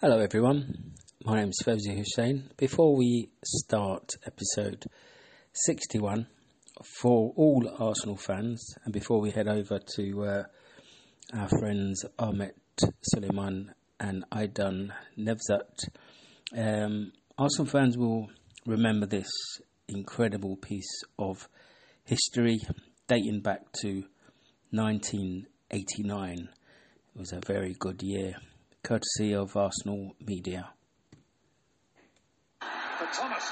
Hello, everyone. My name is Fawzi Hussein. Before we start episode 61, for all Arsenal fans, and before we head over to uh, our friends Ahmet Suleyman and Aydan Nevzat, um, Arsenal fans will remember this incredible piece of history dating back to 1989. It was a very good year, courtesy of Arsenal Media. Thomas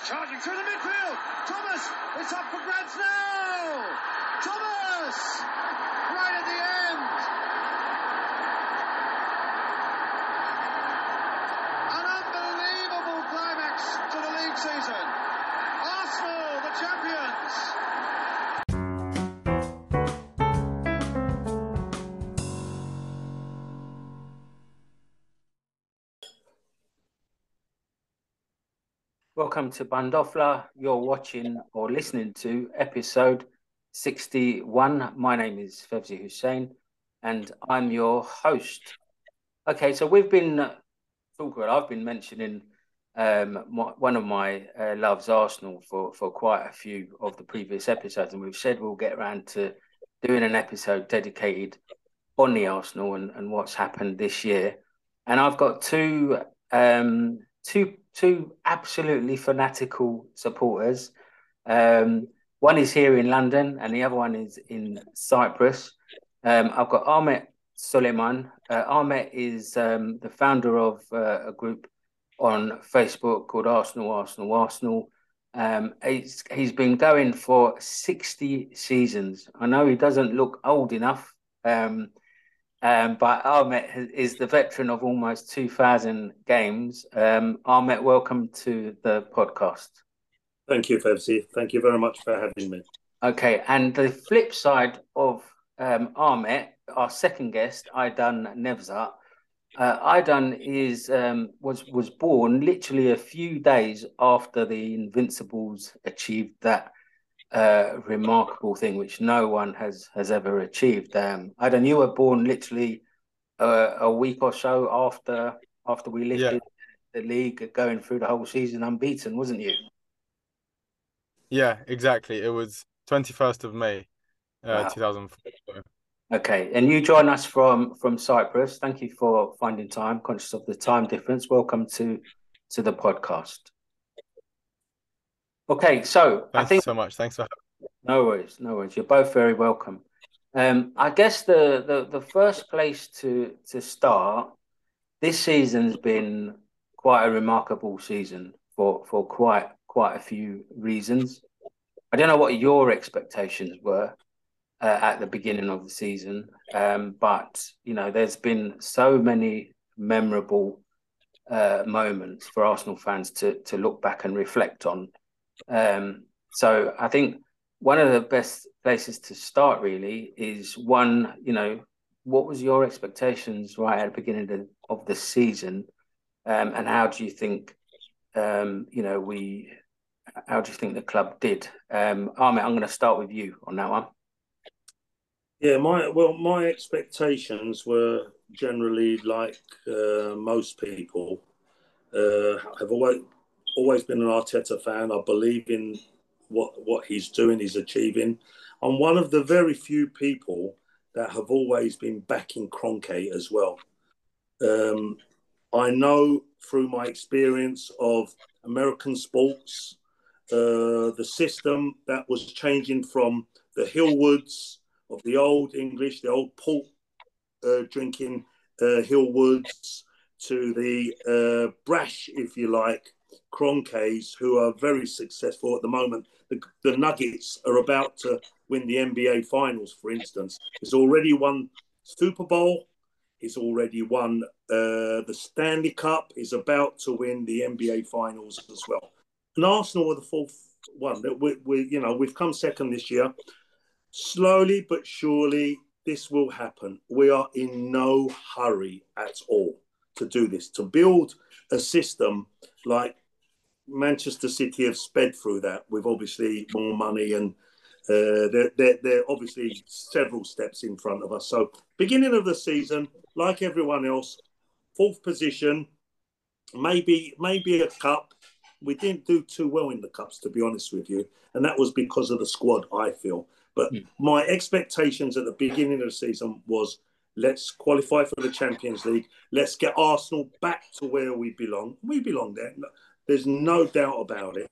Welcome to Bandofla. You're watching or listening to episode 61. My name is Fevzi Hussein and I'm your host. Okay, so we've been, Fulgur, I've been mentioning um, my, one of my uh, loves, Arsenal, for, for quite a few of the previous episodes. And we've said we'll get around to doing an episode dedicated on the Arsenal and, and what's happened this year. And I've got two um, two two absolutely fanatical supporters. Um, one is here in London, and the other one is in Cyprus. Um, I've got Ahmet Suleyman. Uh, Ahmet is um, the founder of uh, a group on Facebook called Arsenal, Arsenal, Arsenal. Um, he's, he's been going for 60 seasons. I know he doesn't look old enough, um, um, but Ahmet is the veteran of almost 2,000 games. Um, Ahmet, welcome to the podcast. Thank you, Fevzi. Thank you very much for having me. Okay, and the flip side of um, Ahmet, our second guest, Aydan Nevzat. Uh, Aydan is um, was was born literally a few days after the Invincibles achieved that uh, remarkable thing which no one has has ever achieved. Um, Aydan, you were born literally uh, a week or so after after we lifted the league, going through the whole season unbeaten, wasn't you? Yeah, exactly. It was 21st of May, uh, Wow. 2004. Okay, and you join us from from Cyprus. Thank you for finding time. Conscious of the time difference. Welcome to to the podcast. Okay, so I Thanks think so much. Thanks for no worries, no worries. You're both very welcome. Um, I guess the, the the first place to to start this season's been quite a remarkable season for for quite quite a few reasons. I don't know what your expectations were uh, at the beginning of the season, um, but you know, there's been so many memorable uh, moments for Arsenal fans to to look back and reflect on. Um, so I think one of the best places to start really is one, you know, what was your expectations right at the beginning of the, season, um, and how do you think, um, you know, we, how do you think the club did? Um, I'm going to start with you on that one. Yeah, my well, my expectations were generally like uh, most people. Uh, I've always always been an Arteta fan. I believe in what what he's doing, he's achieving. I'm one of the very few people that have always been backing Kroenke as well. Um, I know through my experience of American sports, uh, the system that was changing from the Hill-Woods of the old English, the old port uh, drinking uh, Hill-Woods, to the uh, brash, if you like, Kroenkes, who are very successful at the moment. The, the Nuggets are about to win the NBA Finals, for instance. He's already won Super Bowl. He's already won uh, the Stanley Cup. He's about to win the NBA Finals as well. And Arsenal are the fourth one. That we, we, you know, we've come second this year. Slowly but surely, this will happen. We are in no hurry at all to do this. To build a system like Manchester City have sped through that with obviously more money and uh, they're, they're, they're obviously several steps in front of us. So, beginning of the season, like everyone else, fourth position, maybe maybe a cup. We didn't do too well in the cups, to be honest with you, and that was because of the squad. I feel, but mm. my expectations at the beginning of the season was let's qualify for the Champions League. Let's get Arsenal back to where we belong. We belong there. There's no doubt about it.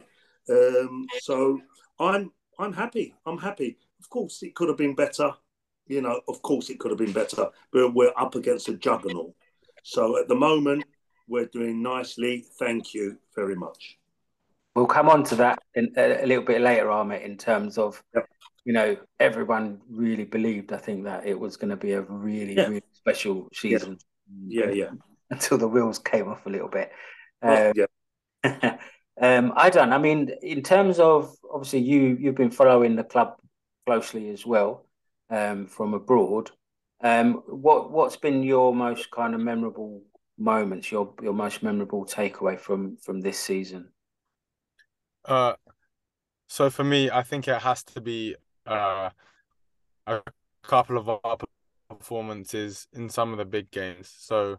Um, so I'm I'm happy. I'm happy. Of course, it could have been better. You know, of course, it could have been better. But we're up against a juggernaut. So at the moment, we're doing nicely. Thank you very much. We'll come on to that in, a little bit later, Ahmet, in terms of, yep. you know, everyone really believed, I think, that it was going to be a really, yeah. really special season. Yeah, yeah. yeah. Until the wheels came off a little bit. Um, yeah. um, I don't. I mean, in terms of obviously you you've been following the club closely as well um, from abroad. Um, what what's been your most kind of memorable moments? Your your most memorable takeaway from from this season? Uh, so for me, I think it has to be uh, a couple of our performances in some of the big games. So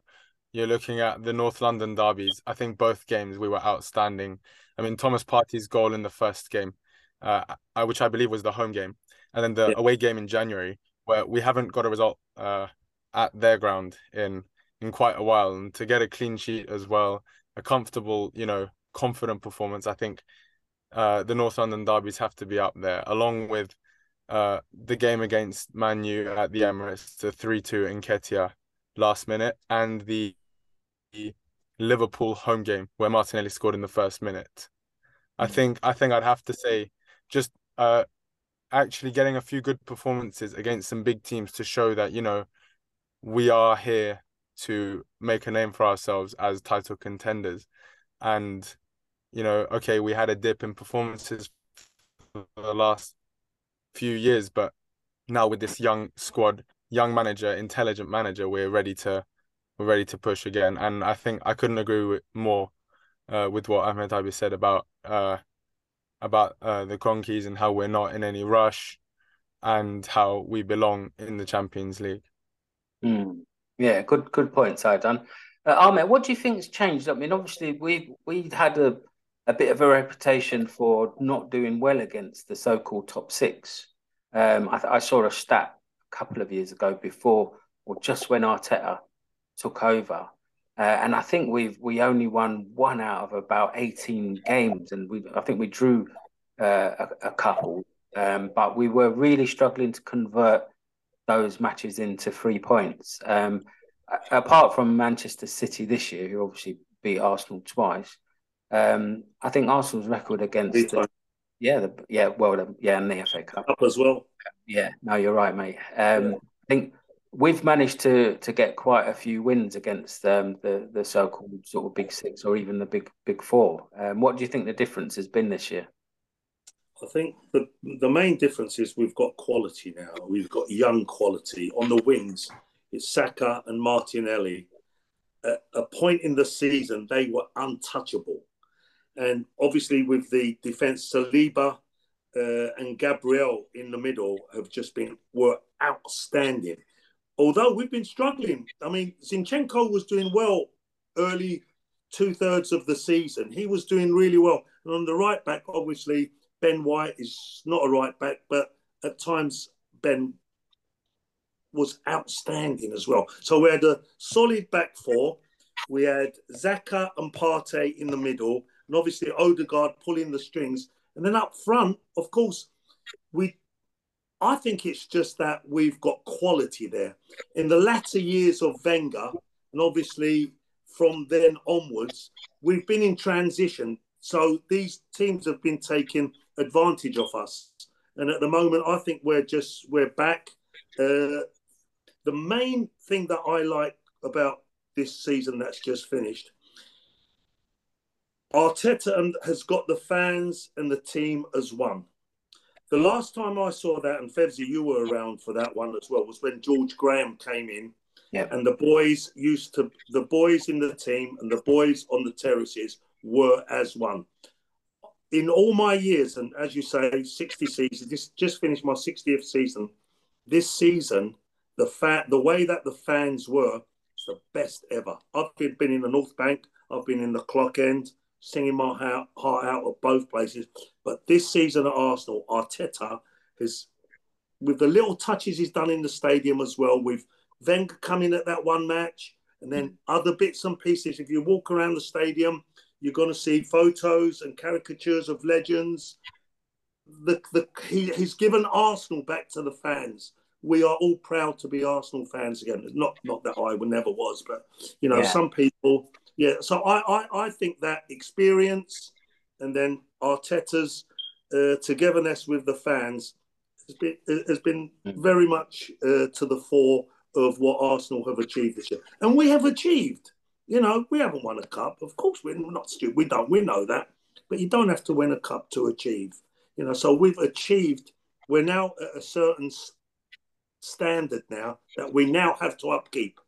you're looking at the North London derbies. I think both games we were outstanding. I mean, Thomas Partey's goal in the first game, uh, which I believe was the home game, and then the yeah. away game in January, where we haven't got a result uh, at their ground in in quite a while, and to get a clean sheet as well, a comfortable, you know, confident performance. I think uh, the North London derbies have to be up there, along with uh, the game against Man U at the Emirates, the three-two in Nketiah last minute, and the Liverpool home game where Martinelli scored in the first minute. I mm. think I think I'd have to say just uh actually getting a few good performances against some big teams to show that you know we are here to make a name for ourselves as title contenders and you know okay we had a dip in performances for the last few years but now with this young squad young manager intelligent manager we're ready to we're ready to push again. And I think I couldn't agree with more uh, with what Ahmet Abi said about uh, about uh, the Kroenkes and how we're not in any rush and how we belong in the Champions League. Mm. Yeah, good good point, Saidan. Uh, Ahmet, what do you think's changed? I mean, obviously we we had a a bit of a reputation for not doing well against the so-called top six. Um, I, I saw a stat a couple of years ago before, or just when Arteta took over. Uh, and I think we've we only won one out of about eighteen games, and we I think we drew uh, a, a, couple, um, but we were really struggling to convert those matches into three points. Um, apart from Manchester City this year, who obviously beat Arsenal twice, um, I think Arsenal's record against the, yeah, the, yeah, well, yeah, and the FA Cup up as well. Yeah, no, you're right, mate. Um, yeah. I think we've managed to to get quite a few wins against um, the the so-called sort of big six or even the big big four. Um, what do you think the difference has been this year? I think the the main difference is we've got quality now. We've got young quality on the wings. It's Saka and Martinelli. At a point in the season, they were untouchable, and obviously with the defense, Saliba uh, and Gabriel in the middle have just been were outstanding although we've been struggling. I mean, Zinchenko was doing well early two thirds of the season. He was doing really well. And on the right back, obviously, Ben White is not a right back, but at times Ben was outstanding as well. So we had a solid back four. We had Xhaka and Partey in the middle, and obviously Odegaard pulling the strings. And then up front, of course, we I think it's just that we've got quality there. In the latter years of Wenger, and obviously from then onwards, we've been in transition. So these teams have been taking advantage of us. And at the moment, I think we're just, we're back. Uh, the main thing that I like about this season that's just finished, Arteta has got the fans and the team as one. The last time I saw that, and Fevzi, you were around for that one as well, was when George Graham came in. Yep. And the boys used to, the boys in the team and the boys on the terraces were as one. In all my years, and as you say, 60 seasons, just, just finished my 60th season. This season, the fat, the way that the fans were, It's the best ever. I've been, been in the North Bank, I've been in the clock end, singing my heart, heart out at both places. But this season at Arsenal, Arteta has, with the little touches he's done in the stadium as well, with Wenger coming at that one match, and then other bits and pieces. If you walk around the stadium, you're going to see photos and caricatures of legends. The, the, he, he's given Arsenal back to the fans. We are all proud to be Arsenal fans again. Not not that I never was, but you know, yeah. some people, yeah. So I, I, I think that experience and then Arteta's uh, togetherness with the fans has been has been mm. very much uh, to the fore of what Arsenal have achieved this year, and we have achieved. You know, we haven't won a cup. Of course, we're not stupid. We don't. We know that. But you don't have to win a cup to achieve. You know, so we've achieved. We're now at a certain standard now that we now have to upkeep.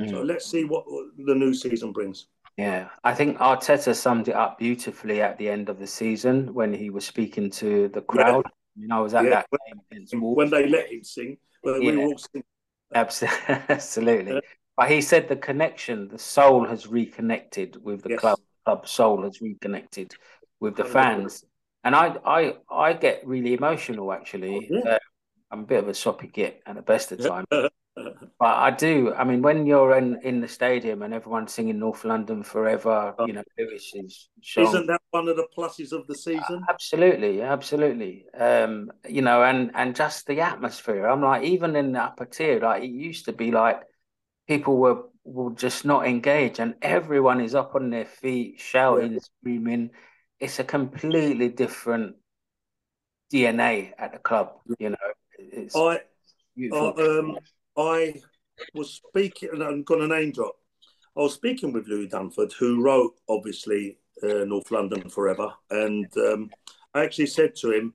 Mm. So let's see what the new season brings. Yeah, I think Arteta summed it up beautifully at the end of the season when he was speaking to the crowd. Yeah. You know, I was at yeah. that game when they let him sing. When yeah. we were all singing. Absolutely. But he said the connection, the soul has reconnected with the yes. club. Club soul has reconnected with the fans, and I, I, I get really emotional. Actually, oh, yeah. uh, I'm a bit of a soppy git at the best of times, but I do. I mean, when you're in in the stadium and everyone's singing North London forever, oh. you know, Lewis is. Isn't that one of the pluses of the season? Absolutely, absolutely. Um, you know, and and just the atmosphere. I'm like, even in the upper tier, like it used to be like people were will just not engage, and everyone is up on their feet, shouting, yeah. screaming. It's a completely different DNA at the club. You know, it's I, I, um, I was speaking, and I'm going to name drop. I was speaking with Louis Dunford, who wrote obviously uh, North London Forever, and um, I actually said to him,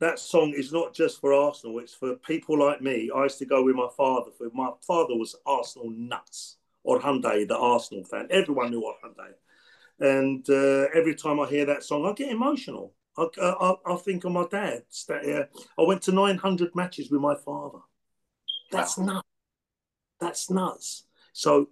that song is not just for Arsenal, it's for people like me. I used to go with my father. For my father was Arsenal nuts. Or Hyundai, the Arsenal fan. Everyone knew Or Hyundai. And uh, every time I hear that song, I get emotional. I, I, I think of my dad. I went to 900 matches with my father. That's wow. nuts. That's nuts. So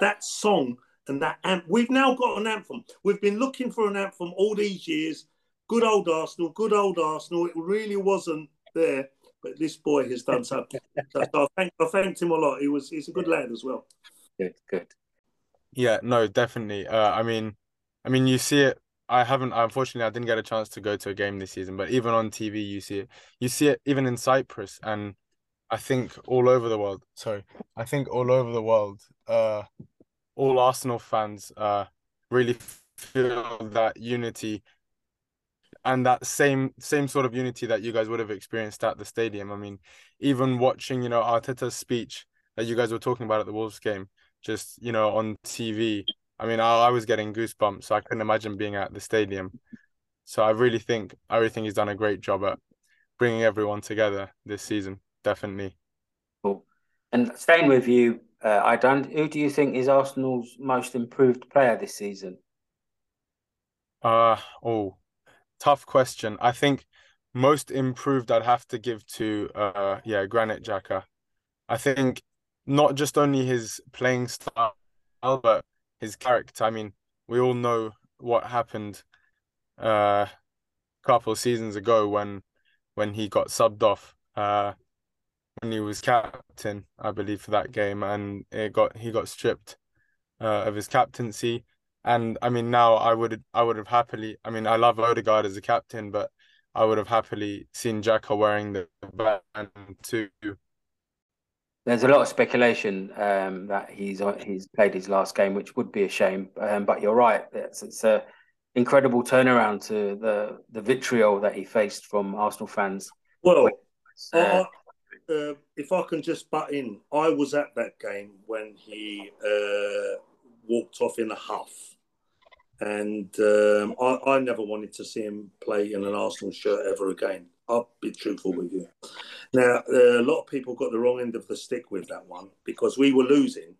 that song and that amp, we've now got an anthem. We've been looking for an anthem all these years good old Arsenal, good old Arsenal. It really wasn't there, but this boy has done something. so I, thank, I thanked him a lot. He was he's a good lad as well. Good, good. Yeah, no, definitely. Uh, I mean, I mean, you see it. I haven't. Unfortunately, I didn't get a chance to go to a game this season. But even on TV, you see it. You see it even in Cyprus, and I think all over the world. Sorry, I think all over the world. Uh, all Arsenal fans uh really feel that unity and that same same sort of unity that you guys would have experienced at the stadium. I mean, even watching, you know, Arteta's speech that you guys were talking about at the Wolves game, just you know, on TV. I mean, I, I was getting goosebumps, so I couldn't imagine being at the stadium. So I really think I really think he's done a great job at bringing everyone together this season. Definitely. Cool. And staying with you, uh, I don't. Who do you think is Arsenal's most improved player this season? Uh oh, tough question. I think most improved I'd have to give to uh yeah, Granit Xhaka. I think not just only his playing style but his character. I mean, we all know what happened uh a couple of seasons ago when when he got subbed off uh when he was captain, I believe, for that game and it got he got stripped uh, of his captaincy and I mean, now I would I would have happily. I mean, I love Odegaard as a captain, but I would have happily seen Xhaka wearing the band too. There's a lot of speculation um, that he's he's played his last game, which would be a shame. Um, but you're right; it's, it's a incredible turnaround to the the vitriol that he faced from Arsenal fans. Well, uh, uh, if I can just butt in, I was at that game when he uh, walked off in a huff and um, I, I, never wanted to see him play in an Arsenal shirt ever again. I'll be truthful with you. Now, uh, a lot of people got the wrong end of the stick with that one because we were losing.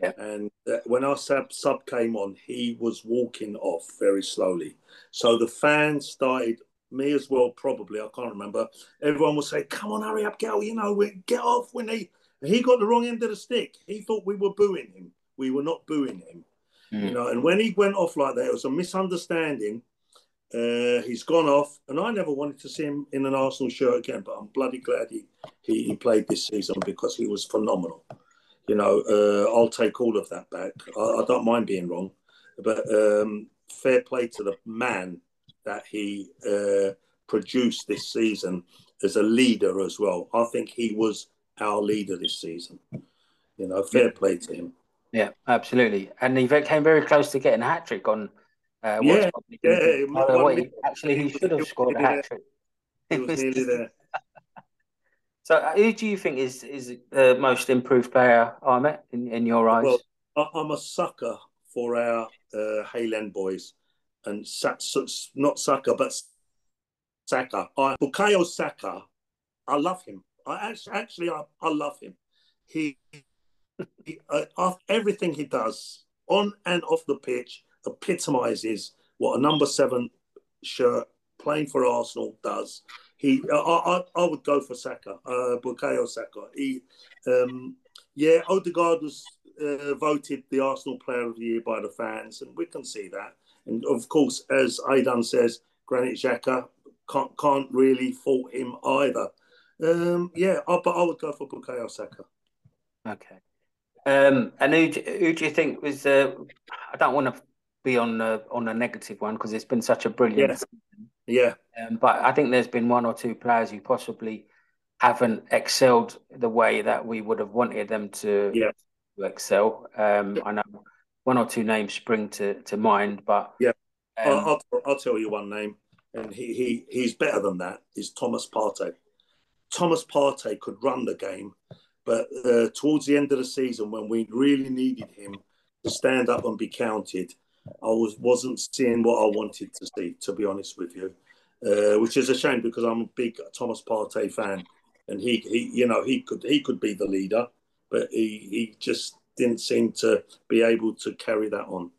Yeah. And uh, when our sub, sub came on, he was walking off very slowly. So the fans started, me as well, probably, I can't remember. Everyone will say, come on, hurry up, girl, you know, get off, When need. He got the wrong end of the stick. He thought we were booing him. We were not booing him. Mm. You know, and when he went off like that, it was a misunderstanding. Uh, he's gone off, and I never wanted to see him in an Arsenal shirt again. But I'm bloody glad he, he, he played this season because he was phenomenal. You know, uh, I'll take all of that back. I, I don't mind being wrong, but um, fair play to the man that he uh, produced this season as a leader as well. I think he was our leader this season. You know, fair play to him. Yeah, absolutely. And he came very close to getting a hat trick on. Uh, yeah, yeah. He, actually, he should have scored a hat trick. He was nearly there. so, uh, who do you think is is the most improved player, Ahmet, in, in your eyes? Well, I'm a sucker for our uh, Hale End boys, and not sucker, but Saka. I, Bukayo Saka, I love him. I actually, actually I, I love him. He uh, everything he does on and off the pitch epitomizes what a number seven shirt playing for Arsenal does. He, I, I, I would go for Saka, uh, Bukayo Saka. He, um, yeah, Odegaard was uh, voted the Arsenal Player of the Year by the fans, and we can see that. And of course, as Aydan says, Granit Xhaka can't can't really fault him either. Um, yeah, I, but I would go for Bukayo Saka. Okay. Um, and who, who do you think was? Uh, I don't want to be on the on a negative one because it's been such a brilliant. Yeah. Season. Yeah. Um, but I think there's been one or two players who possibly haven't excelled the way that we would have wanted them to, yeah. to excel. Um, I know one or two names spring to, to mind, but yeah, um, I'll, I'll, I'll, tell you one name, and he, he he's better than that. Is Thomas Partey. Thomas Partey could run the game but uh, towards the end of the season, when we really needed him to stand up and be counted, I was wasn't seeing what I wanted to see. To be honest with you, uh, which is a shame because I'm a big Thomas Partey fan, and he, he you know he could he could be the leader, but he he just didn't seem to be able to carry that on.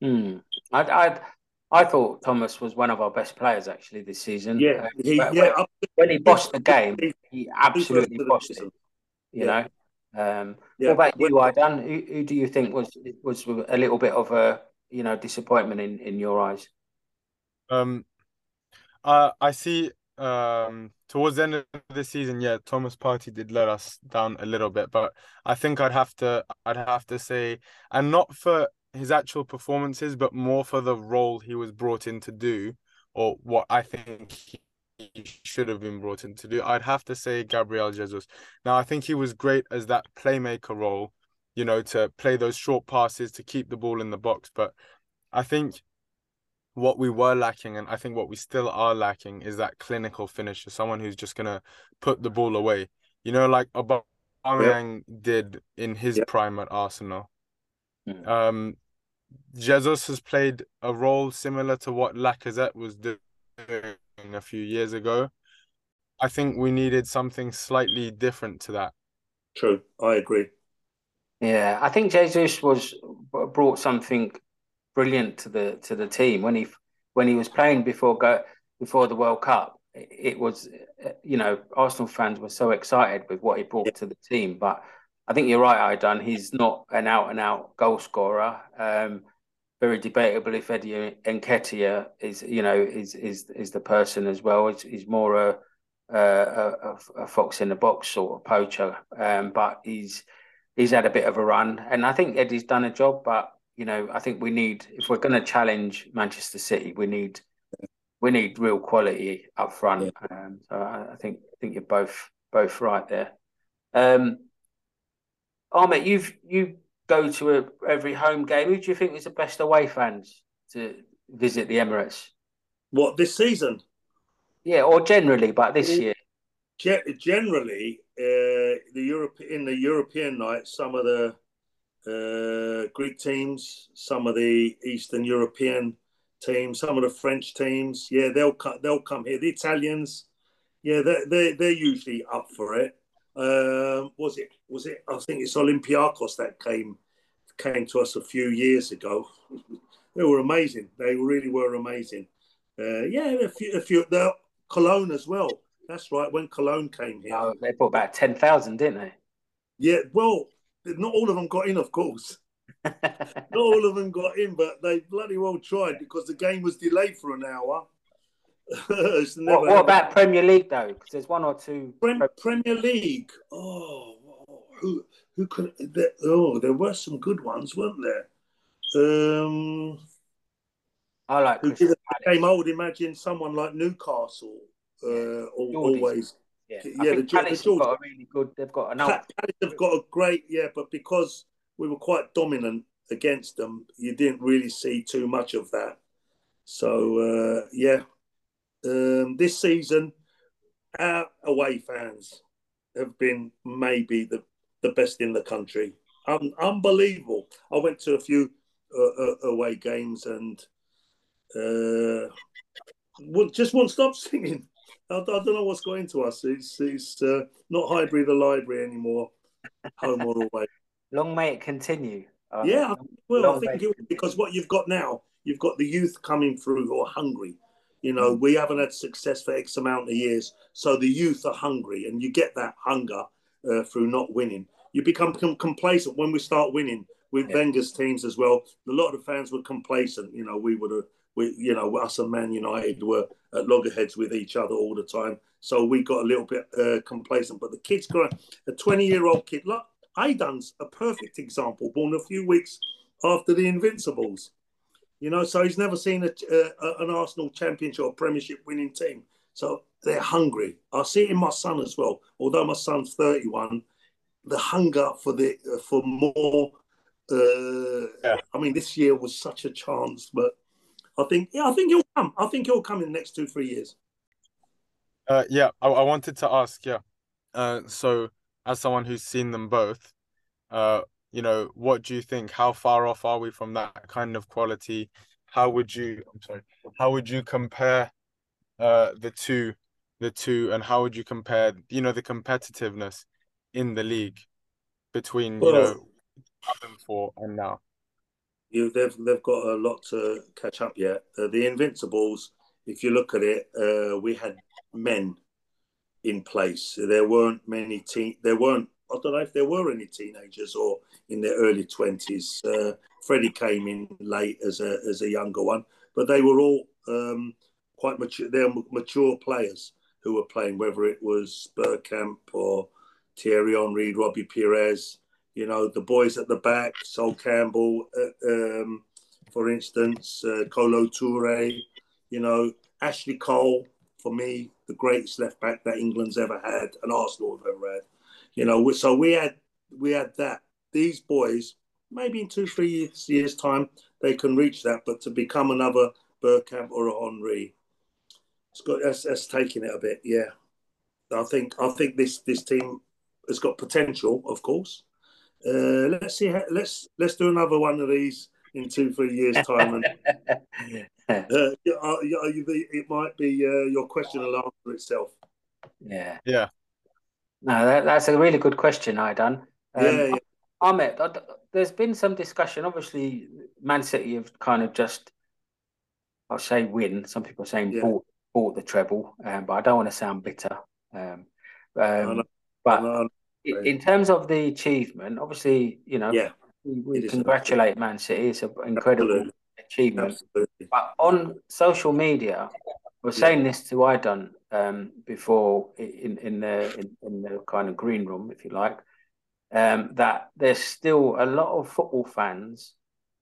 Hmm. I, I I thought Thomas was one of our best players actually this season. Yeah, uh, he, when, yeah. When he bossed the game, he absolutely bossed it you yeah. know. Um, yeah. What about you, Aydan? Who, who do you think was was a little bit of a you know disappointment in in your eyes? Um, uh, I see. Um, towards the end of the season, yeah, Thomas Partey did let us down a little bit, but I think I'd have to I'd have to say, and not for his actual performances, but more for the role he was brought in to do, or what I think he should have been brought in to do. I'd have to say Gabriel Jesus. Now, I think he was great as that playmaker role, you know, to play those short passes to keep the ball in the box. But I think what we were lacking, and I think what we still are lacking, is that clinical finisher, someone who's just gonna put the ball away. You know, like Aubameyang yep. did in his yep. prime at Arsenal. Mm. Um, Jesus has played a role similar to what Lacazette was doing a few years ago. I think we needed something slightly different to that. True, I agree. Yeah, I think Jesus was brought something brilliant to the to the team when he when he was playing before go before the World Cup. It was, you know, Arsenal fans were so excited with what he brought to the team. But I think you're right, Aydan. He's not an out and out goal scorer. Um, very debatable if Eddie Nketiah is, you know, is is is the person as well. He's, he's more a, a, a, fox in the box sort of poacher, um, but he's he's had a bit of a run, and I think Eddie's done a job. But you know, I think we need if we're going to challenge Manchester City, we need we need real quality up front. Yeah. Um, so I, I, think I think you're both both right there. Um, Ahmet, you've you go to a, every home game. Who do you think is the best away fans to visit the Emirates? What this season? Yeah, or generally, but this year. Generally, uh, the Europe in the European night, some of the uh, Greek teams, some of the Eastern European teams, some of the French teams. Yeah, they'll come. They'll come here. The Italians, yeah, they they they're usually up for it. Um, was it? Was it? I think it's Olympiacos that came came to us a few years ago. they were amazing. They really were amazing. Uh, yeah, a few, a few. The Cologne as well. That's right. When Cologne came here, oh, they brought about ten thousand, didn't they? Yeah, well, not all of them got in, of course. not all of them got in, but they bloody well tried because the game was delayed for an hour. what, what about Premier League though? Because there's one or two. Prem, Premier League. Oh, who who could? There, oh, there were some good ones, weren't there? Um, I like. Who did game? I would imagine someone like Newcastle. Uh, always. Yeah, yeah. the, Palace the got a really good. They've got an. Palace have got a great. Yeah, but because we were quite dominant against them, you didn't really see too much of that. So uh, yeah, um, this season, our away fans have been maybe the, the best in the country. Um, unbelievable. I went to a few uh, uh, away games and uh, just won't stop singing. I, don't know what's going to us. It's, it's uh, not Highbury the library anymore, home or away. Long may it continue. Uh, yeah, well, I think it, because what you've got now, you've got the youth coming through who are hungry. You know, we haven't had success for X amount of years, so the youth are hungry, and you get that hunger uh, through not winning. You become com- complacent when we start winning with yeah. Wenger's teams as well. A lot of the fans were complacent. You know, we would have, we, you know, us and Man United were at loggerheads with each other all the time, so we got a little bit uh, complacent. But the kid's got a 20 year old kid. Look, Aydan's a perfect example, born a few weeks after the Invincibles. You know, so he's never seen a, uh, an Arsenal Championship or Premiership winning team. So they're hungry. I see it in my son as well. Although my son's 31, the hunger for the for more. Uh, yeah. I mean, this year was such a chance, but I think yeah, I think he'll come. I think he'll come in the next two three years. Uh, yeah, I, I wanted to ask. Yeah, uh, so as someone who's seen them both, uh, you know, what do you think? How far off are we from that kind of quality? How would you? I'm sorry. How would you compare uh, the two, the two, and how would you compare? You know, the competitiveness in the league between well, you know, four and now. You, they've they've got a lot to catch up yet. Uh, the Invincibles, if you look at it, uh, we had men in place. There weren't many teen. There weren't I don't know if there were any teenagers or in their early twenties. Uh, Freddie came in late as a as a younger one, but they were all um, quite mature. They're mature players who were playing, whether it was Bergkamp or Thierry Henry, Robbie Pires. You know, the boys at the back, Sol Campbell, uh, um, for instance, uh, Kolo Toure. You know, Ashley Cole for me, the greatest left back that England's ever had and Arsenal have ever had. You know, so we had we had that. These boys, maybe in two, three years, years time, they can reach that. But to become another Bergkamp or a Henry, it's got that's, that's taking it a bit. Yeah, I think I think this this team has got potential, of course. Uh, let's see. How, let's let's do another one of these in two, three years' time, and uh, it might be uh, your question will answer itself. Yeah. Yeah. No, that, that's a really good question, Aydan. Um, yeah, yeah. Ahmet, there's been some discussion. Obviously, Man City have kind of just, I'll say, win. Some people are saying yeah. bought, bought the treble, um, but I don't want to sound bitter. Um, um, but in terms of the achievement, obviously, you know, yeah, we, congratulate Man City. It's an incredible Absolutely. achievement. Absolutely. But on social media, I was saying this to Aydan um, before in in the in, in, the kind of green room, if you like, um, that there's still a lot of football fans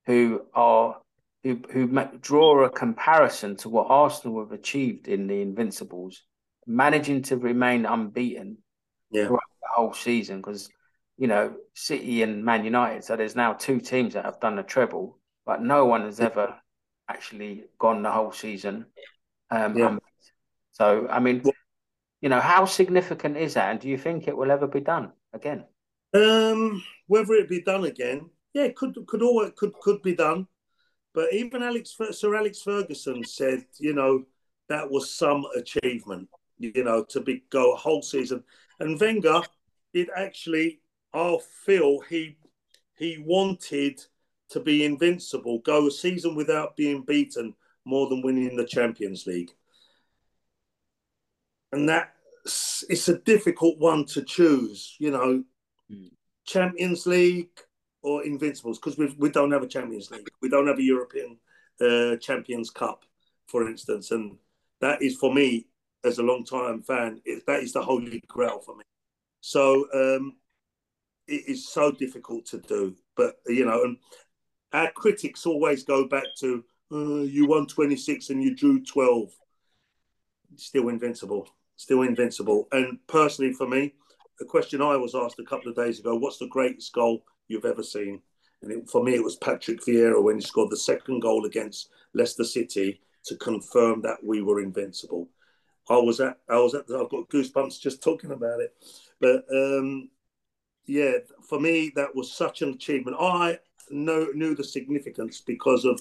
who are who who draw a comparison to what Arsenal have achieved in the Invincibles, managing to remain unbeaten yeah. throughout whole season. Because you know City and Man United, so there's now two teams that have done a treble, but no one has ever actually gone the whole season. Um, yeah. So, I mean, you know, how significant is that, and do you think it will ever be done again? Um, whether it be done again, yeah, could could always could could be done. But even Alex Sir Alex Ferguson said, you know, that was some achievement. You know, to be go a whole season, and Wenger did actually. I feel he he wanted to be invincible, go a season without being beaten more than winning the Champions League and that it's a difficult one to choose. You know, mm. Champions League or Invincibles because we we don't have a Champions League. We don't have a European uh, Champions Cup, for instance, and that is for me as a long time fan. It, that is the holy grail for me. So um, it is so difficult to do, but you know, and our critics always go back to uh, you won twenty six and you drew twelve. Still invincible, still invincible. And personally, for me, the question I was asked a couple of days ago: What's the greatest goal you've ever seen. And it, for me, it was Patrick Vieira when he scored the second goal against Leicester City to confirm that we were invincible. I was at, I was at, I've got goosebumps just talking about it. But um, yeah, for me, that was such an achievement. I know, knew the significance because of,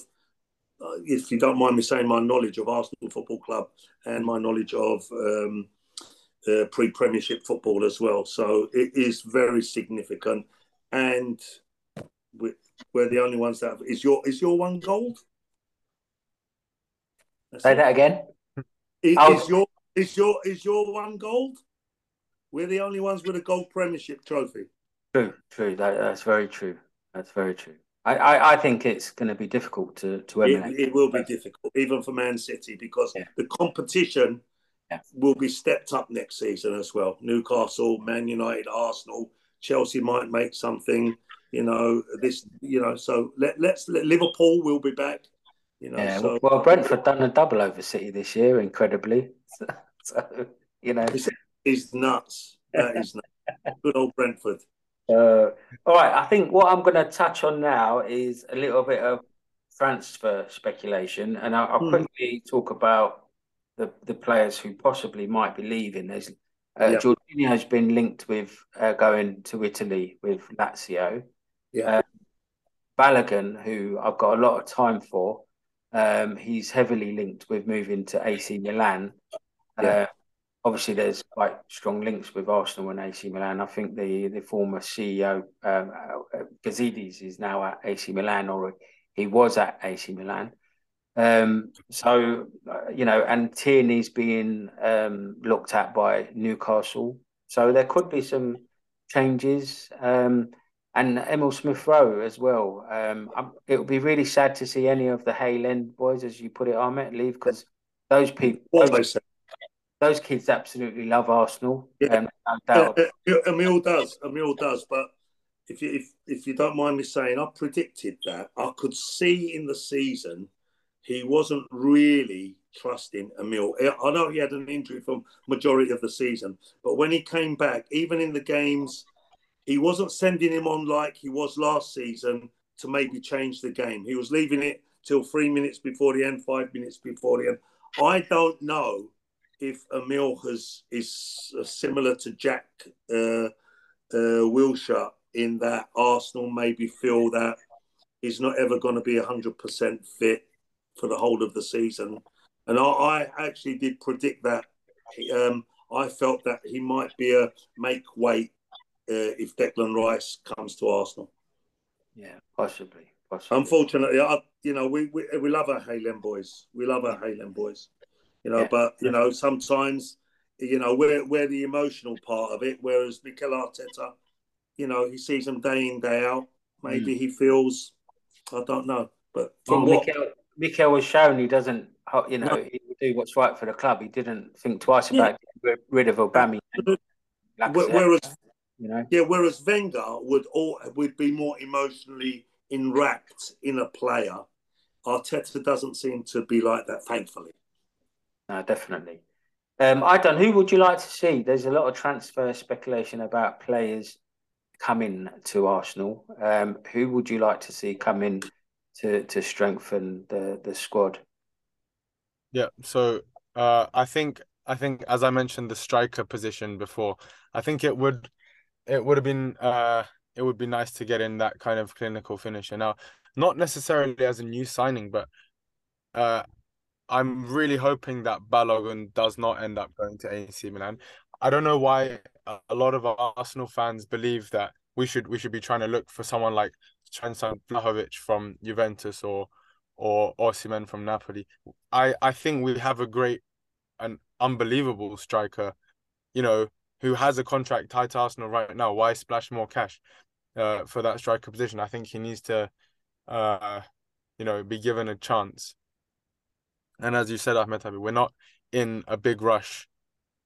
uh, if you don't mind me saying, my knowledge of Arsenal Football Club and my knowledge of um, uh, pre Premiership football as well. So it is very significant and we're the only ones that have, is your is your one gold. That's Say it. that again. Is, oh. is, your is your is your one gold? We're the only ones with a gold Premiership trophy. True, true. That, that's very true. That's very true. I, I, I think it's going to be difficult to to emulate. It, it will be difficult, even for Man City, because yeah. the competition yeah. will be stepped up next season as well. Newcastle, Man United, Arsenal Chelsea might make something. You know this. You know, so let let's let Liverpool will be back. You know, yeah. So, well, Brentford done a double over City this year, incredibly. So, so you know, it's, nuts. That is nuts. Good old Brentford. Uh, all right, I think what I'm going to touch on now is a little bit of transfer speculation, and I'll, I'll hmm. quickly talk about the the players who possibly might be leaving. There's uh, yep. Jorginho has been linked with uh, going to Italy with Lazio. Yeah. Uh, Balogun, who I've got a lot of time for, um, he's heavily linked with moving to AC Milan. Yeah. Uh, obviously, there's quite strong links with Arsenal and AC Milan. I think the the former CEO um, uh, Gazidis is now at AC Milan, or he was at AC Milan. Um, so, uh, you know, and Tierney's being um, looked at by Newcastle. So there could be some changes. Um, and Emil Smith Rowe as well. Um, it would be really sad to see any of the Hale End boys, as you put it, Ahmet, leave because those people, those, those, kids absolutely love Arsenal. Yeah. Um, no Emil does. Emil does. But if you, if, if you don't mind me saying, I predicted that. I could see in the season he wasn't really trusting Emil. I know he had an injury for majority of the season, but when he came back, even in the games, he wasn't sending him on like he was last season to maybe change the game. He was leaving it till three minutes before the end, five minutes before the end. I don't know if Emil has is similar to Jack uh, uh, Wilshere in that Arsenal maybe feel that he's not ever going to be hundred percent fit for the whole of the season. And I, I actually did predict that. Um, I felt that he might be a make weight uh, if Declan Rice comes to Arsenal. Yeah, possibly. possibly. Unfortunately, I, you know, we, we we love our Hale boys. We love our Hale boys. You know, yeah. but you know, sometimes you know we're we're the emotional part of it. Whereas Mikel Arteta, you know, he sees them day in day out. Maybe mm. he feels, I don't know, but from well, what. Mikel, Mikel was shown he doesn't, you know, he would do what's right for the club. He didn't think twice about yeah. getting rid of Aubameyang. Whereas, you know, yeah, whereas Wenger would all would be more emotionally enwrapped in a player. Arteta doesn't seem to be like that, thankfully. No, definitely. Um, I don't. Who would you like to see? There's a lot of transfer speculation about players coming to Arsenal. Um, who would you like to see come in to to strengthen the the squad. Yeah, so uh, I think I think as I mentioned the striker position before, I think it would it would have been uh, it would be nice to get in that kind of clinical finisher. Now, not necessarily as a new signing, but uh, I'm really hoping that Balogun does not end up going to AC Milan. I don't know why a lot of Arsenal fans believe that we should we should be trying to look for someone like Dusan Vlahovic from Juventus or or Osimhen from Napoli. I I think we have a great an unbelievable striker, you know, who has a contract tied to Arsenal right now. Why splash more cash? uh, for that striker position. I think he needs to, uh, you know, be given a chance. And as you said, Ahmet Habib, we're not in a big rush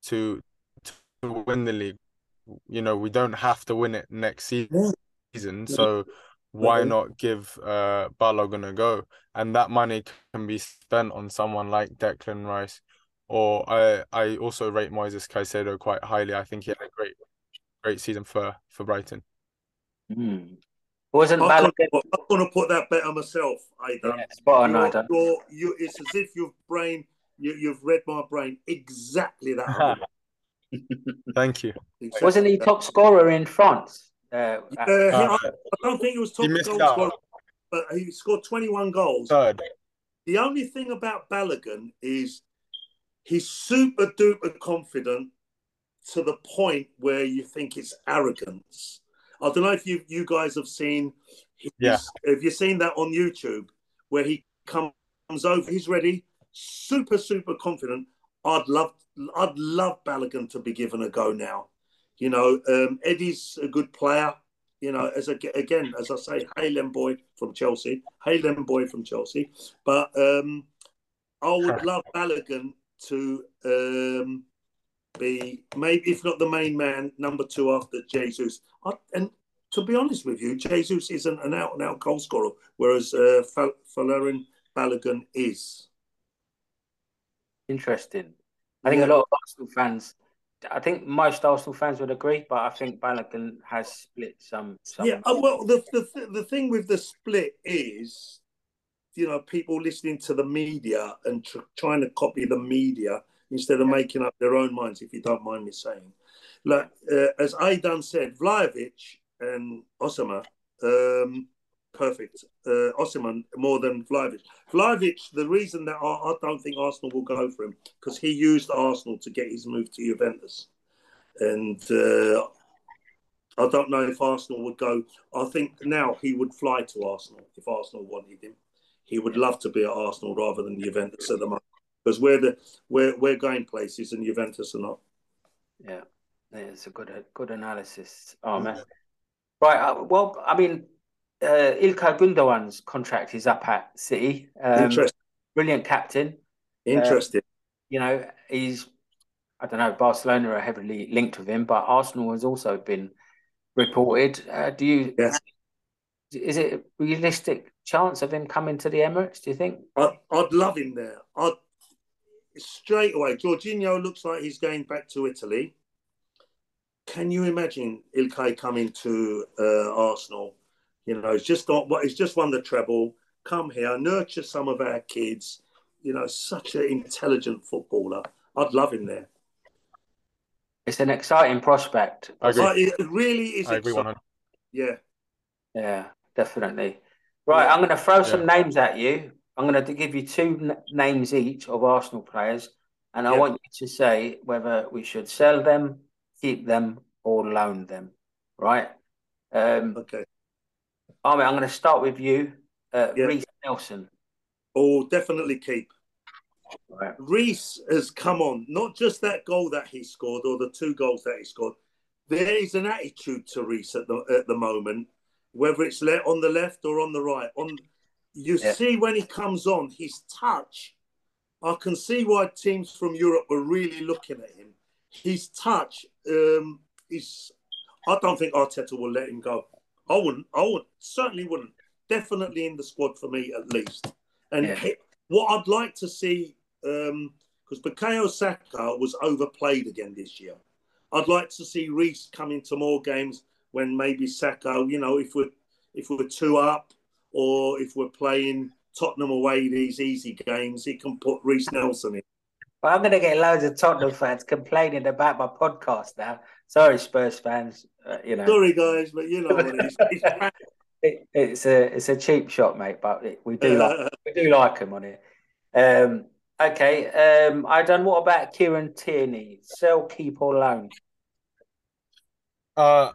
to to win the league. You know, we don't have to win it next season. So why not give uh Balogun a go? And that money can be spent on someone like Declan Rice. Or I I also rate Moises Caicedo quite highly. I think he had a great great season for for Brighton. Mm. Wasn't I'm Balogun? gonna, I'm gonna put that better myself, Aydan. Yeah, spot on, You're- Aydan. you're- you, it's as if you've brain, you, you've read my brain exactly that. Thank you. Exactly Wasn't he top scorer in France? Uh, Uh, he- I, I don't think he was top he missed goal scorer, but he scored 21 goals. Third. The only thing about Balogun is he's super duper confident to the point where you think it's arrogance. I don't know if you you guys have seen. His, Yeah. Have you seen that on YouTube where he comes over? He's ready, super super confident. I'd love I'd love Balogun to be given a go now. You know, um, Eddie's a good player. You know, as a, again, as I say, Hale End boy from Chelsea, Hale End boy from Chelsea. But um, I would love Balogun to um, be maybe, if not the main man, number two after Jesus. I, and to be honest with you, Jesus isn't an out and out goal scorer, whereas uh, Fal- Folarin Balogun is. Interesting. I think a lot of Arsenal fans, I think most Arsenal fans would agree, but I think Balogun has split some. some Yeah, uh, well, the, the the thing with the split is, you know, people listening to the media and tr- trying to copy the media instead of making up their own minds. If you don't mind me saying, like uh, as Aydan said, Vlahovic and Osimhen, um, perfect. Uh, Osimhen more than Vlahovic. Vlahovic, the reason that I, I don't think Arsenal will go for him because he used Arsenal to get his move to Juventus, and. Uh, I don't know if Arsenal would go. I think now he would fly to Arsenal if Arsenal wanted him. He would love to be at Arsenal rather than Juventus at the moment because we're the we're we're going places and Juventus are not. Yeah, it's a good good analysis. Oh man, right. Uh, well, I mean, uh, Ilkay Gundogan's contract is up at City. Um, Interesting. brilliant captain. Interesting. You know, he's I don't know. Barcelona are heavily linked with him, but Arsenal has also been reported. Uh, do you? Yes. Is it a realistic chance of him coming to the Emirates? Do you think? I'd, I'd love him there. I'd straight away. Jorginho looks like he's going back to Italy. Can you imagine Ilkay coming to uh, Arsenal? You know, he's just not what he's just won the treble. Come here, nurture some of our kids. You know, such an intelligent footballer. I'd love him there. It's an exciting prospect. I agree. Uh, it really is I agree exciting. Yeah. Yeah, definitely. Right, Yeah. I'm going to throw some names at you. I'm going to give you two n- names each of Arsenal players, and I want you to say whether we should sell them, keep them, or loan them. Right? Um, Okay. Armin, I'm going to start with you. Uh, Yeah. Reiss Nelson. Oh, definitely keep. Right. Reiss has come on, not just that goal that he scored or the two goals that he scored. There is an attitude to Reiss at the at the moment, whether it's le- on the left or on the right. On you Yeah. see when he comes on, his touch. I can see why teams from Europe were really looking at him. His touch um, is. I don't think Arteta will let him go. I wouldn't. I would certainly wouldn't. Definitely in the squad for me at least. And Yeah. he- what I'd like to see, because Bukayo Saka was overplayed again this year. I'd like to see Reiss come into more games when maybe Saka, you know, if we're if we're two up or if we're playing Tottenham away these easy games, he can put Reiss Nelson in. Well, I'm going to get loads of Tottenham fans complaining about my podcast now. Sorry, Spurs fans. Uh, you know, Sorry, guys, but you know what it is. It, it's a it's a cheap shot, mate, but it, we do like we do like him on it. Um, okay. Um, Aydan. What about Kieran Tierney? Sell, keep, or loan? Uh,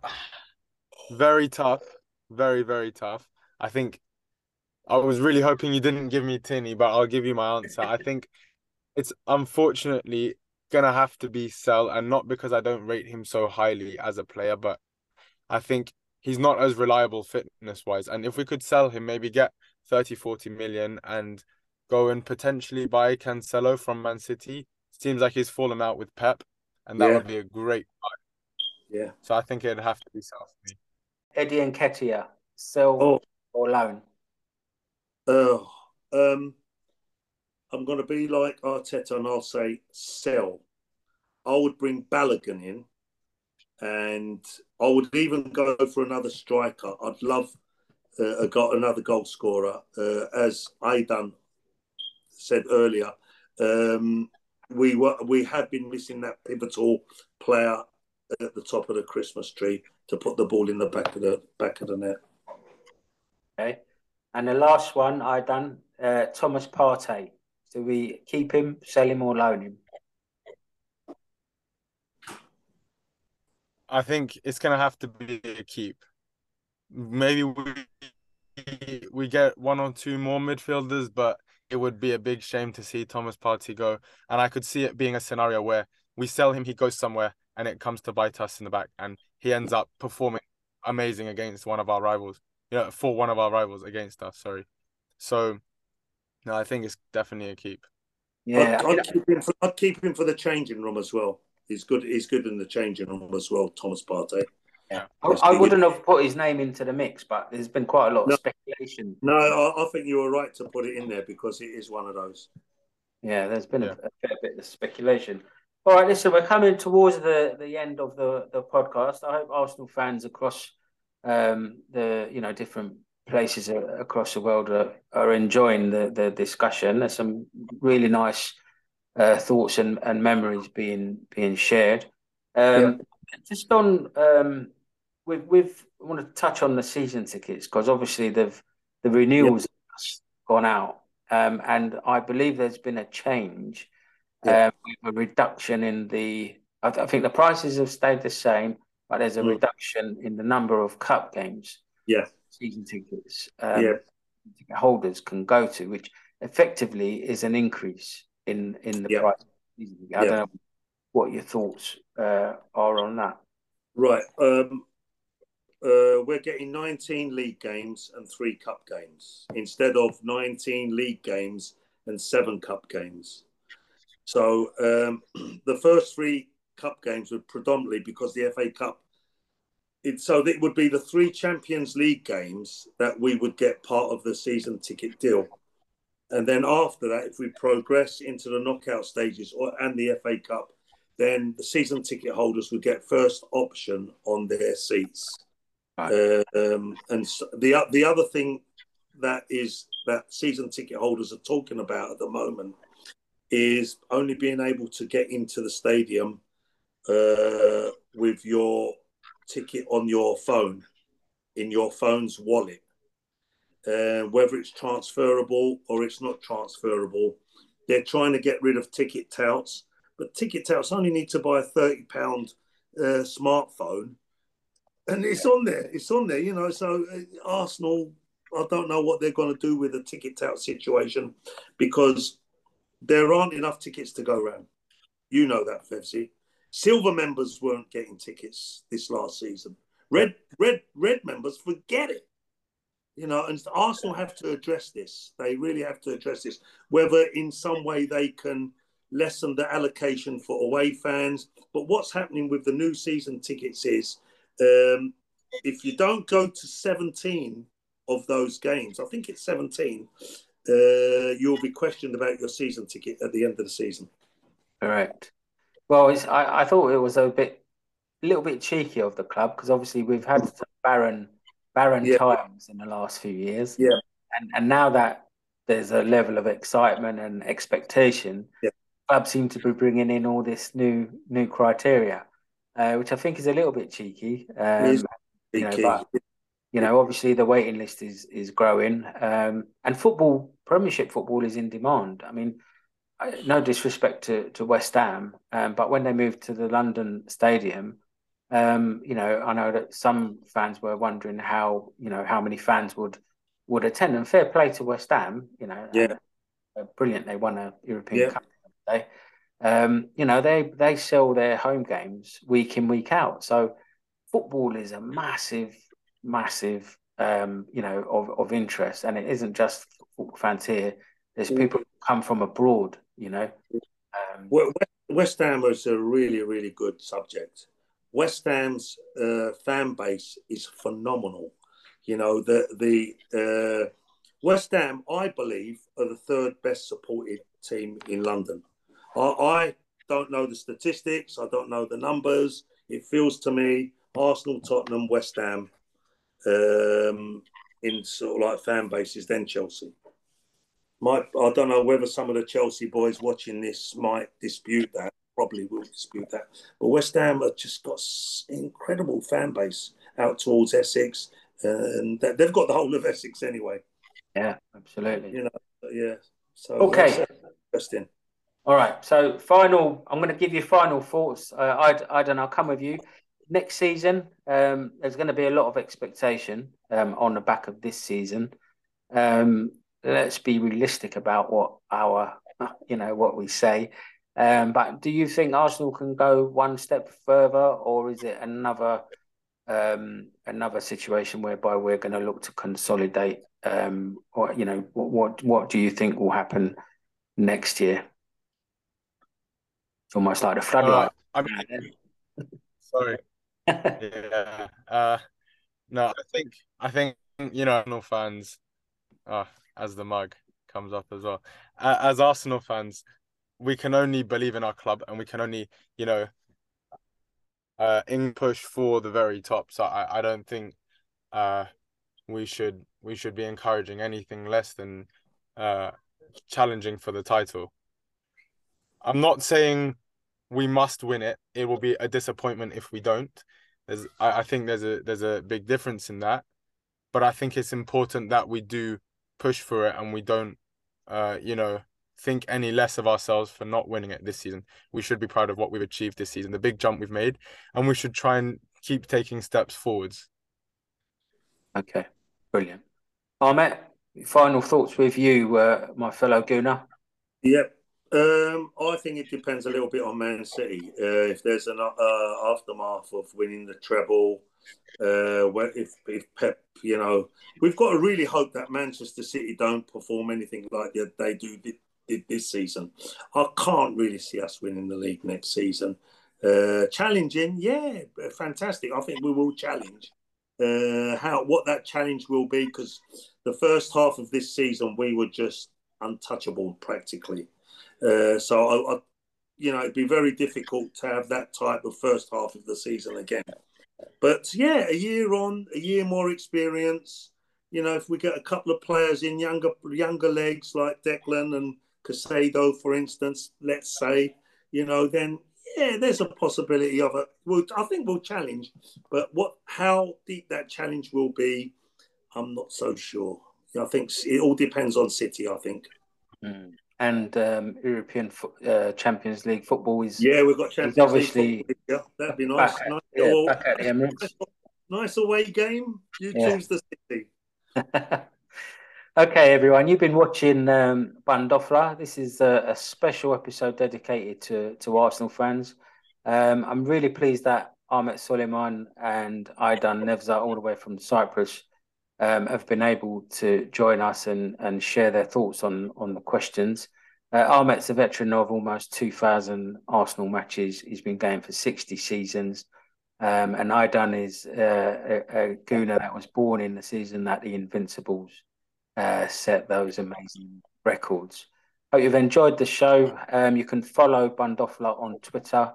very tough. Very, very tough. I think I was really hoping you didn't give me Tinny, but I'll give you my answer. I think it's unfortunately gonna have to be sell, and not because I don't rate him so highly as a player, but I think he's not as reliable fitness wise. And if we could sell him, maybe get 30, 40 million and go and potentially buy Cancelo from Man City, seems like he's fallen out with Pep, and that Yeah. would be a great buy. Yeah. So I think it'd have to be sell for me. Eddie Nketiah, sell Oh. Or loan? Oh, um, I'm going to be like Arteta and I'll say sell. I would bring Balogun in and I would even go for another striker. I'd love uh, got another goal scorer. Uh, as Aydan said earlier, um, we were we had been missing that pivotal player at the top of the Christmas tree to put the ball in the back of the back of the net. Okay. And the last one Aydan, uh, Thomas Partey. Do we keep him, sell him, or loan him? I think it's gonna have to be a keep. Maybe we we get one or two more midfielders, but it would be a big shame to see Thomas Partey go. And I could see it being a scenario where we sell him, he goes somewhere, and it comes to bite us in the back, and he ends up performing amazing against one of our rivals. You know, for one of our rivals against us. Sorry. So, no, I think it's definitely a keep. Yeah, I'd, I'd, keep him for, I'd keep him for the changing room as well. He's good. He's good in the changing room as well, Thomas Partey. I, I wouldn't have put his name into the mix, but there's been quite a lot of No. speculation. No, I, I think you were right to put it in there because it is one of those. Yeah, there's been Yeah. a, a fair bit of speculation. All right, listen, we're coming towards the, the end of the, the podcast. I hope Arsenal fans across um, the you know different places across the world are, are enjoying the, the discussion. There's some really nice uh, thoughts and, and memories being being shared. Um, Just on um, with with I want to touch on the season tickets because obviously they've the renewals have gone out, um, and I believe there's been a change, Yeah. um, with a reduction in the. I, th- I think the prices have stayed the same, but there's a Mm. reduction in the number of cup games Yeah, season tickets um, Yeah. ticket holders can go to, which effectively is an increase in in the price. of season ticket. I don't know what your thoughts uh, are on that. right. Um, uh, we're getting 19 league games and three cup games instead of 19 league games and seven cup games. So um, the first three cup games were predominantly because the FA Cup. It, so it would be the three Champions League games that we would get part of the season ticket deal. And then after that, if we progress into the knockout stages or and the FA Cup, then the season ticket holders would get first option on their seats. Right. Um, and s the the other thing that is that season ticket holders are talking about at the moment is only being able to get into the stadium uh, with your ticket on your phone, in your phone's wallet. Uh, whether it's transferable or it's not transferable, they're trying to get rid of ticket touts. But ticket touts only need to buy a thirty pound uh, smartphone, and it's on there. It's on there, you know. So uh, Arsenal, I don't know what they're going to do with the ticket tout situation because there aren't enough tickets to go around. You know that, Fevsy. Silver members weren't getting tickets this last season. Red, red, red members, forget it. You know, and Arsenal have to address this. They really have to address this. Whether in some way they can lessen the allocation for away fans. But what's happening with the new season tickets is um, if you don't go to 17 of those games, I think it's 17, uh, you'll be questioned about your season ticket at the end of the season. Correct. Well, it's, I, I thought it was a bit, a little bit cheeky of the club because obviously we've had some barren, barren Yeah. times in the last few years. Yeah. And and now that there's a level of excitement and expectation, Yeah. clubs seem to be bringing in all this new new criteria, uh, which I think is a little bit cheeky. Um, is you know, but you know, obviously the waiting list is is growing, um, and football, Premiership football, is in demand. I mean, no disrespect to to West Ham, um, but when they moved to the London Stadium, um, you know, I know that some fans were wondering how you know how many fans would would attend, and fair play to West Ham, you know, Yeah. uh, brilliant. They won a European Yeah. Cup. They, um, you know, they they sell their home games week in week out. So football is a massive massive, um, you know, of, of interest, and it isn't just fans here. There's mm. people who come from abroad, you know. Um, West Ham is a really, really good subject. West Ham's uh, fan base is phenomenal. You know, the the uh, West Ham, I believe, are the third best supported team in London. I, I don't know the statistics. I don't know the numbers. It feels to me Arsenal, Tottenham, West Ham, um, in sort of like fan bases, then Chelsea. Might I don't know whether some of the Chelsea boys watching this might dispute that. Probably will dispute that. But West Ham have just got incredible fan base out towards Essex, and they've got the whole of Essex anyway. Yeah, absolutely. You know, yeah. So okay, interesting. All right. So final, I'm going to give you final thoughts. Uh, I, I don't know. I'll come with you next season. Um, there's going to be a lot of expectation um, on the back of this season. Um, let's be realistic about what our, you know, what we say. Um, but do you think Arsenal can go one step further, or is it another um, another situation whereby we're going to look to consolidate? Um, or you know, what what, what do you think will happen next year? It's almost like a floodlight. Uh, I mean, sorry. yeah. Uh, no, I think I think you know Arsenal fans, uh, as the mug comes up as well. As Arsenal fans, we can only believe in our club, and we can only you know, uh, in push for the very top. So I I don't think, uh, we should we should be encouraging anything less than, uh, challenging for the title. I'm not saying we must win it. It will be a disappointment if we don't. There's, I, I think there's a there's a big difference in that, but I think it's important that we do push for it and we don't, uh, you know, think any less of ourselves for not winning it this season. We should be proud of what we've achieved this season, the big jump we've made, and we should try and keep taking steps forwards. Okay, brilliant. Ahmet, final thoughts with you, uh, my fellow Gooner. Yep. Um, I think it depends a little bit on Man City. Uh, if there's an uh, aftermath of winning the treble, uh, if if Pep, you know, we've got to really hope that Manchester City don't perform anything like they do did this season. I can't really see us winning the league next season. Uh, challenging, yeah, fantastic. I think we will challenge. Uh, how what that challenge will be because the first half of this season we were just untouchable practically. Uh, so, I, I, you know, it'd be very difficult to have that type of first half of the season again. But yeah, a year on, a year more experience. You know, if we get a couple of players in younger younger legs like Declan and Caicedo, for instance, let's say, you know, then yeah, there's a possibility of it. We'll, I think we'll challenge, but what how deep that challenge will be, I'm not so sure. I think it all depends on City. I think. Mm and um, European uh, Champions League football is yeah, we've got Champions obviously League. Yeah, that'd be nice. Back, nice, yeah, little, nice, nice, away game. You yeah. choose the city. okay, everyone, you've been watching um, Bandofla. This is a, a, special episode dedicated to to Arsenal fans. Um, I'm really pleased that Ahmet Suleyman and Aydan Nevzat, all the way from Cyprus, um, have been able to join us and, and share their thoughts on, on the questions. Uh, Ahmet's a veteran of almost 2,000 Arsenal matches. He's been going for 60 seasons. Um, and Aydan is uh, a, a Gooner that was born in the season that the Invincibles uh, set those amazing records. Hope you've enjoyed the show. Um, you can follow Bandofla on Twitter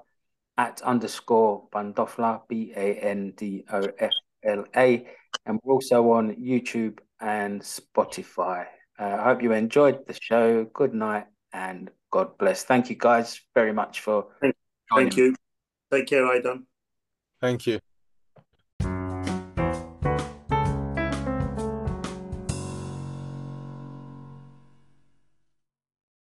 at underscore Bandofla, B A N D O F L A and we're also on YouTube and Spotify. Uh, I hope you enjoyed the show. Good night and God bless. Thank you guys very much for. Thank, thank you. Take care, Aydan. Thank you.